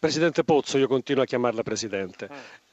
Presidente Pozzo, io continuo a chiamarla Presidente.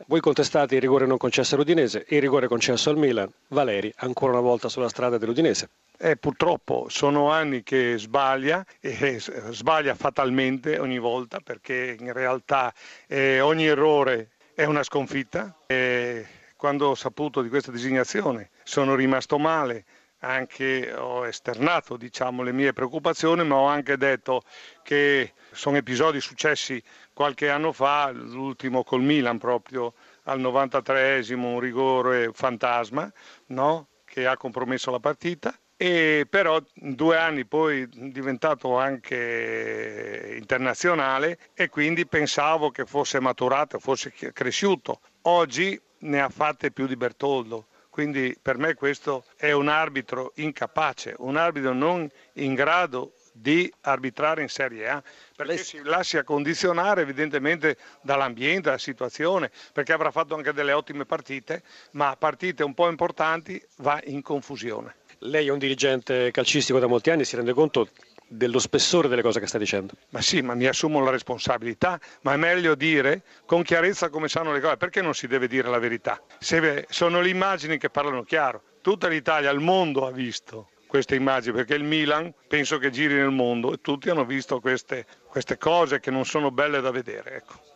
Voi contestate il rigore non concesso all'Udinese e il rigore concesso al Milan. Valeri, ancora una volta sulla strada dell'Udinese. Eh, purtroppo sono anni che sbaglia e sbaglia fatalmente ogni volta perché in realtà eh, ogni errore è una sconfitta. E quando ho saputo di questa designazione sono rimasto male, anche ho esternato diciamo, le mie preoccupazioni, ma ho anche detto che sono episodi successi qualche anno fa, l'ultimo col Milan proprio al 93esimo, un rigore fantasma no? che ha compromesso la partita. E però due anni poi diventato anche internazionale e quindi pensavo che fosse maturato, fosse cresciuto. Oggi ne ha fatte più di Bertoldo quindi per me questo è un arbitro incapace, un arbitro non in grado di arbitrare in Serie A, perché si lascia condizionare evidentemente dall'ambiente, dalla situazione, perché avrà fatto anche delle ottime partite, ma partite un po' importanti va in confusione. Lei è un dirigente calcistico da molti anni, si rende conto dello spessore delle cose che sta dicendo. Ma sì, ma mi assumo la responsabilità, ma è meglio dire con chiarezza come sanno le cose, perché non si deve dire la verità? Se sono le immagini che parlano chiaro, tutta l'Italia, il mondo ha visto queste immagini, perché il Milan penso che giri nel mondo e tutti hanno visto queste, queste cose che non sono belle da vedere. Ecco.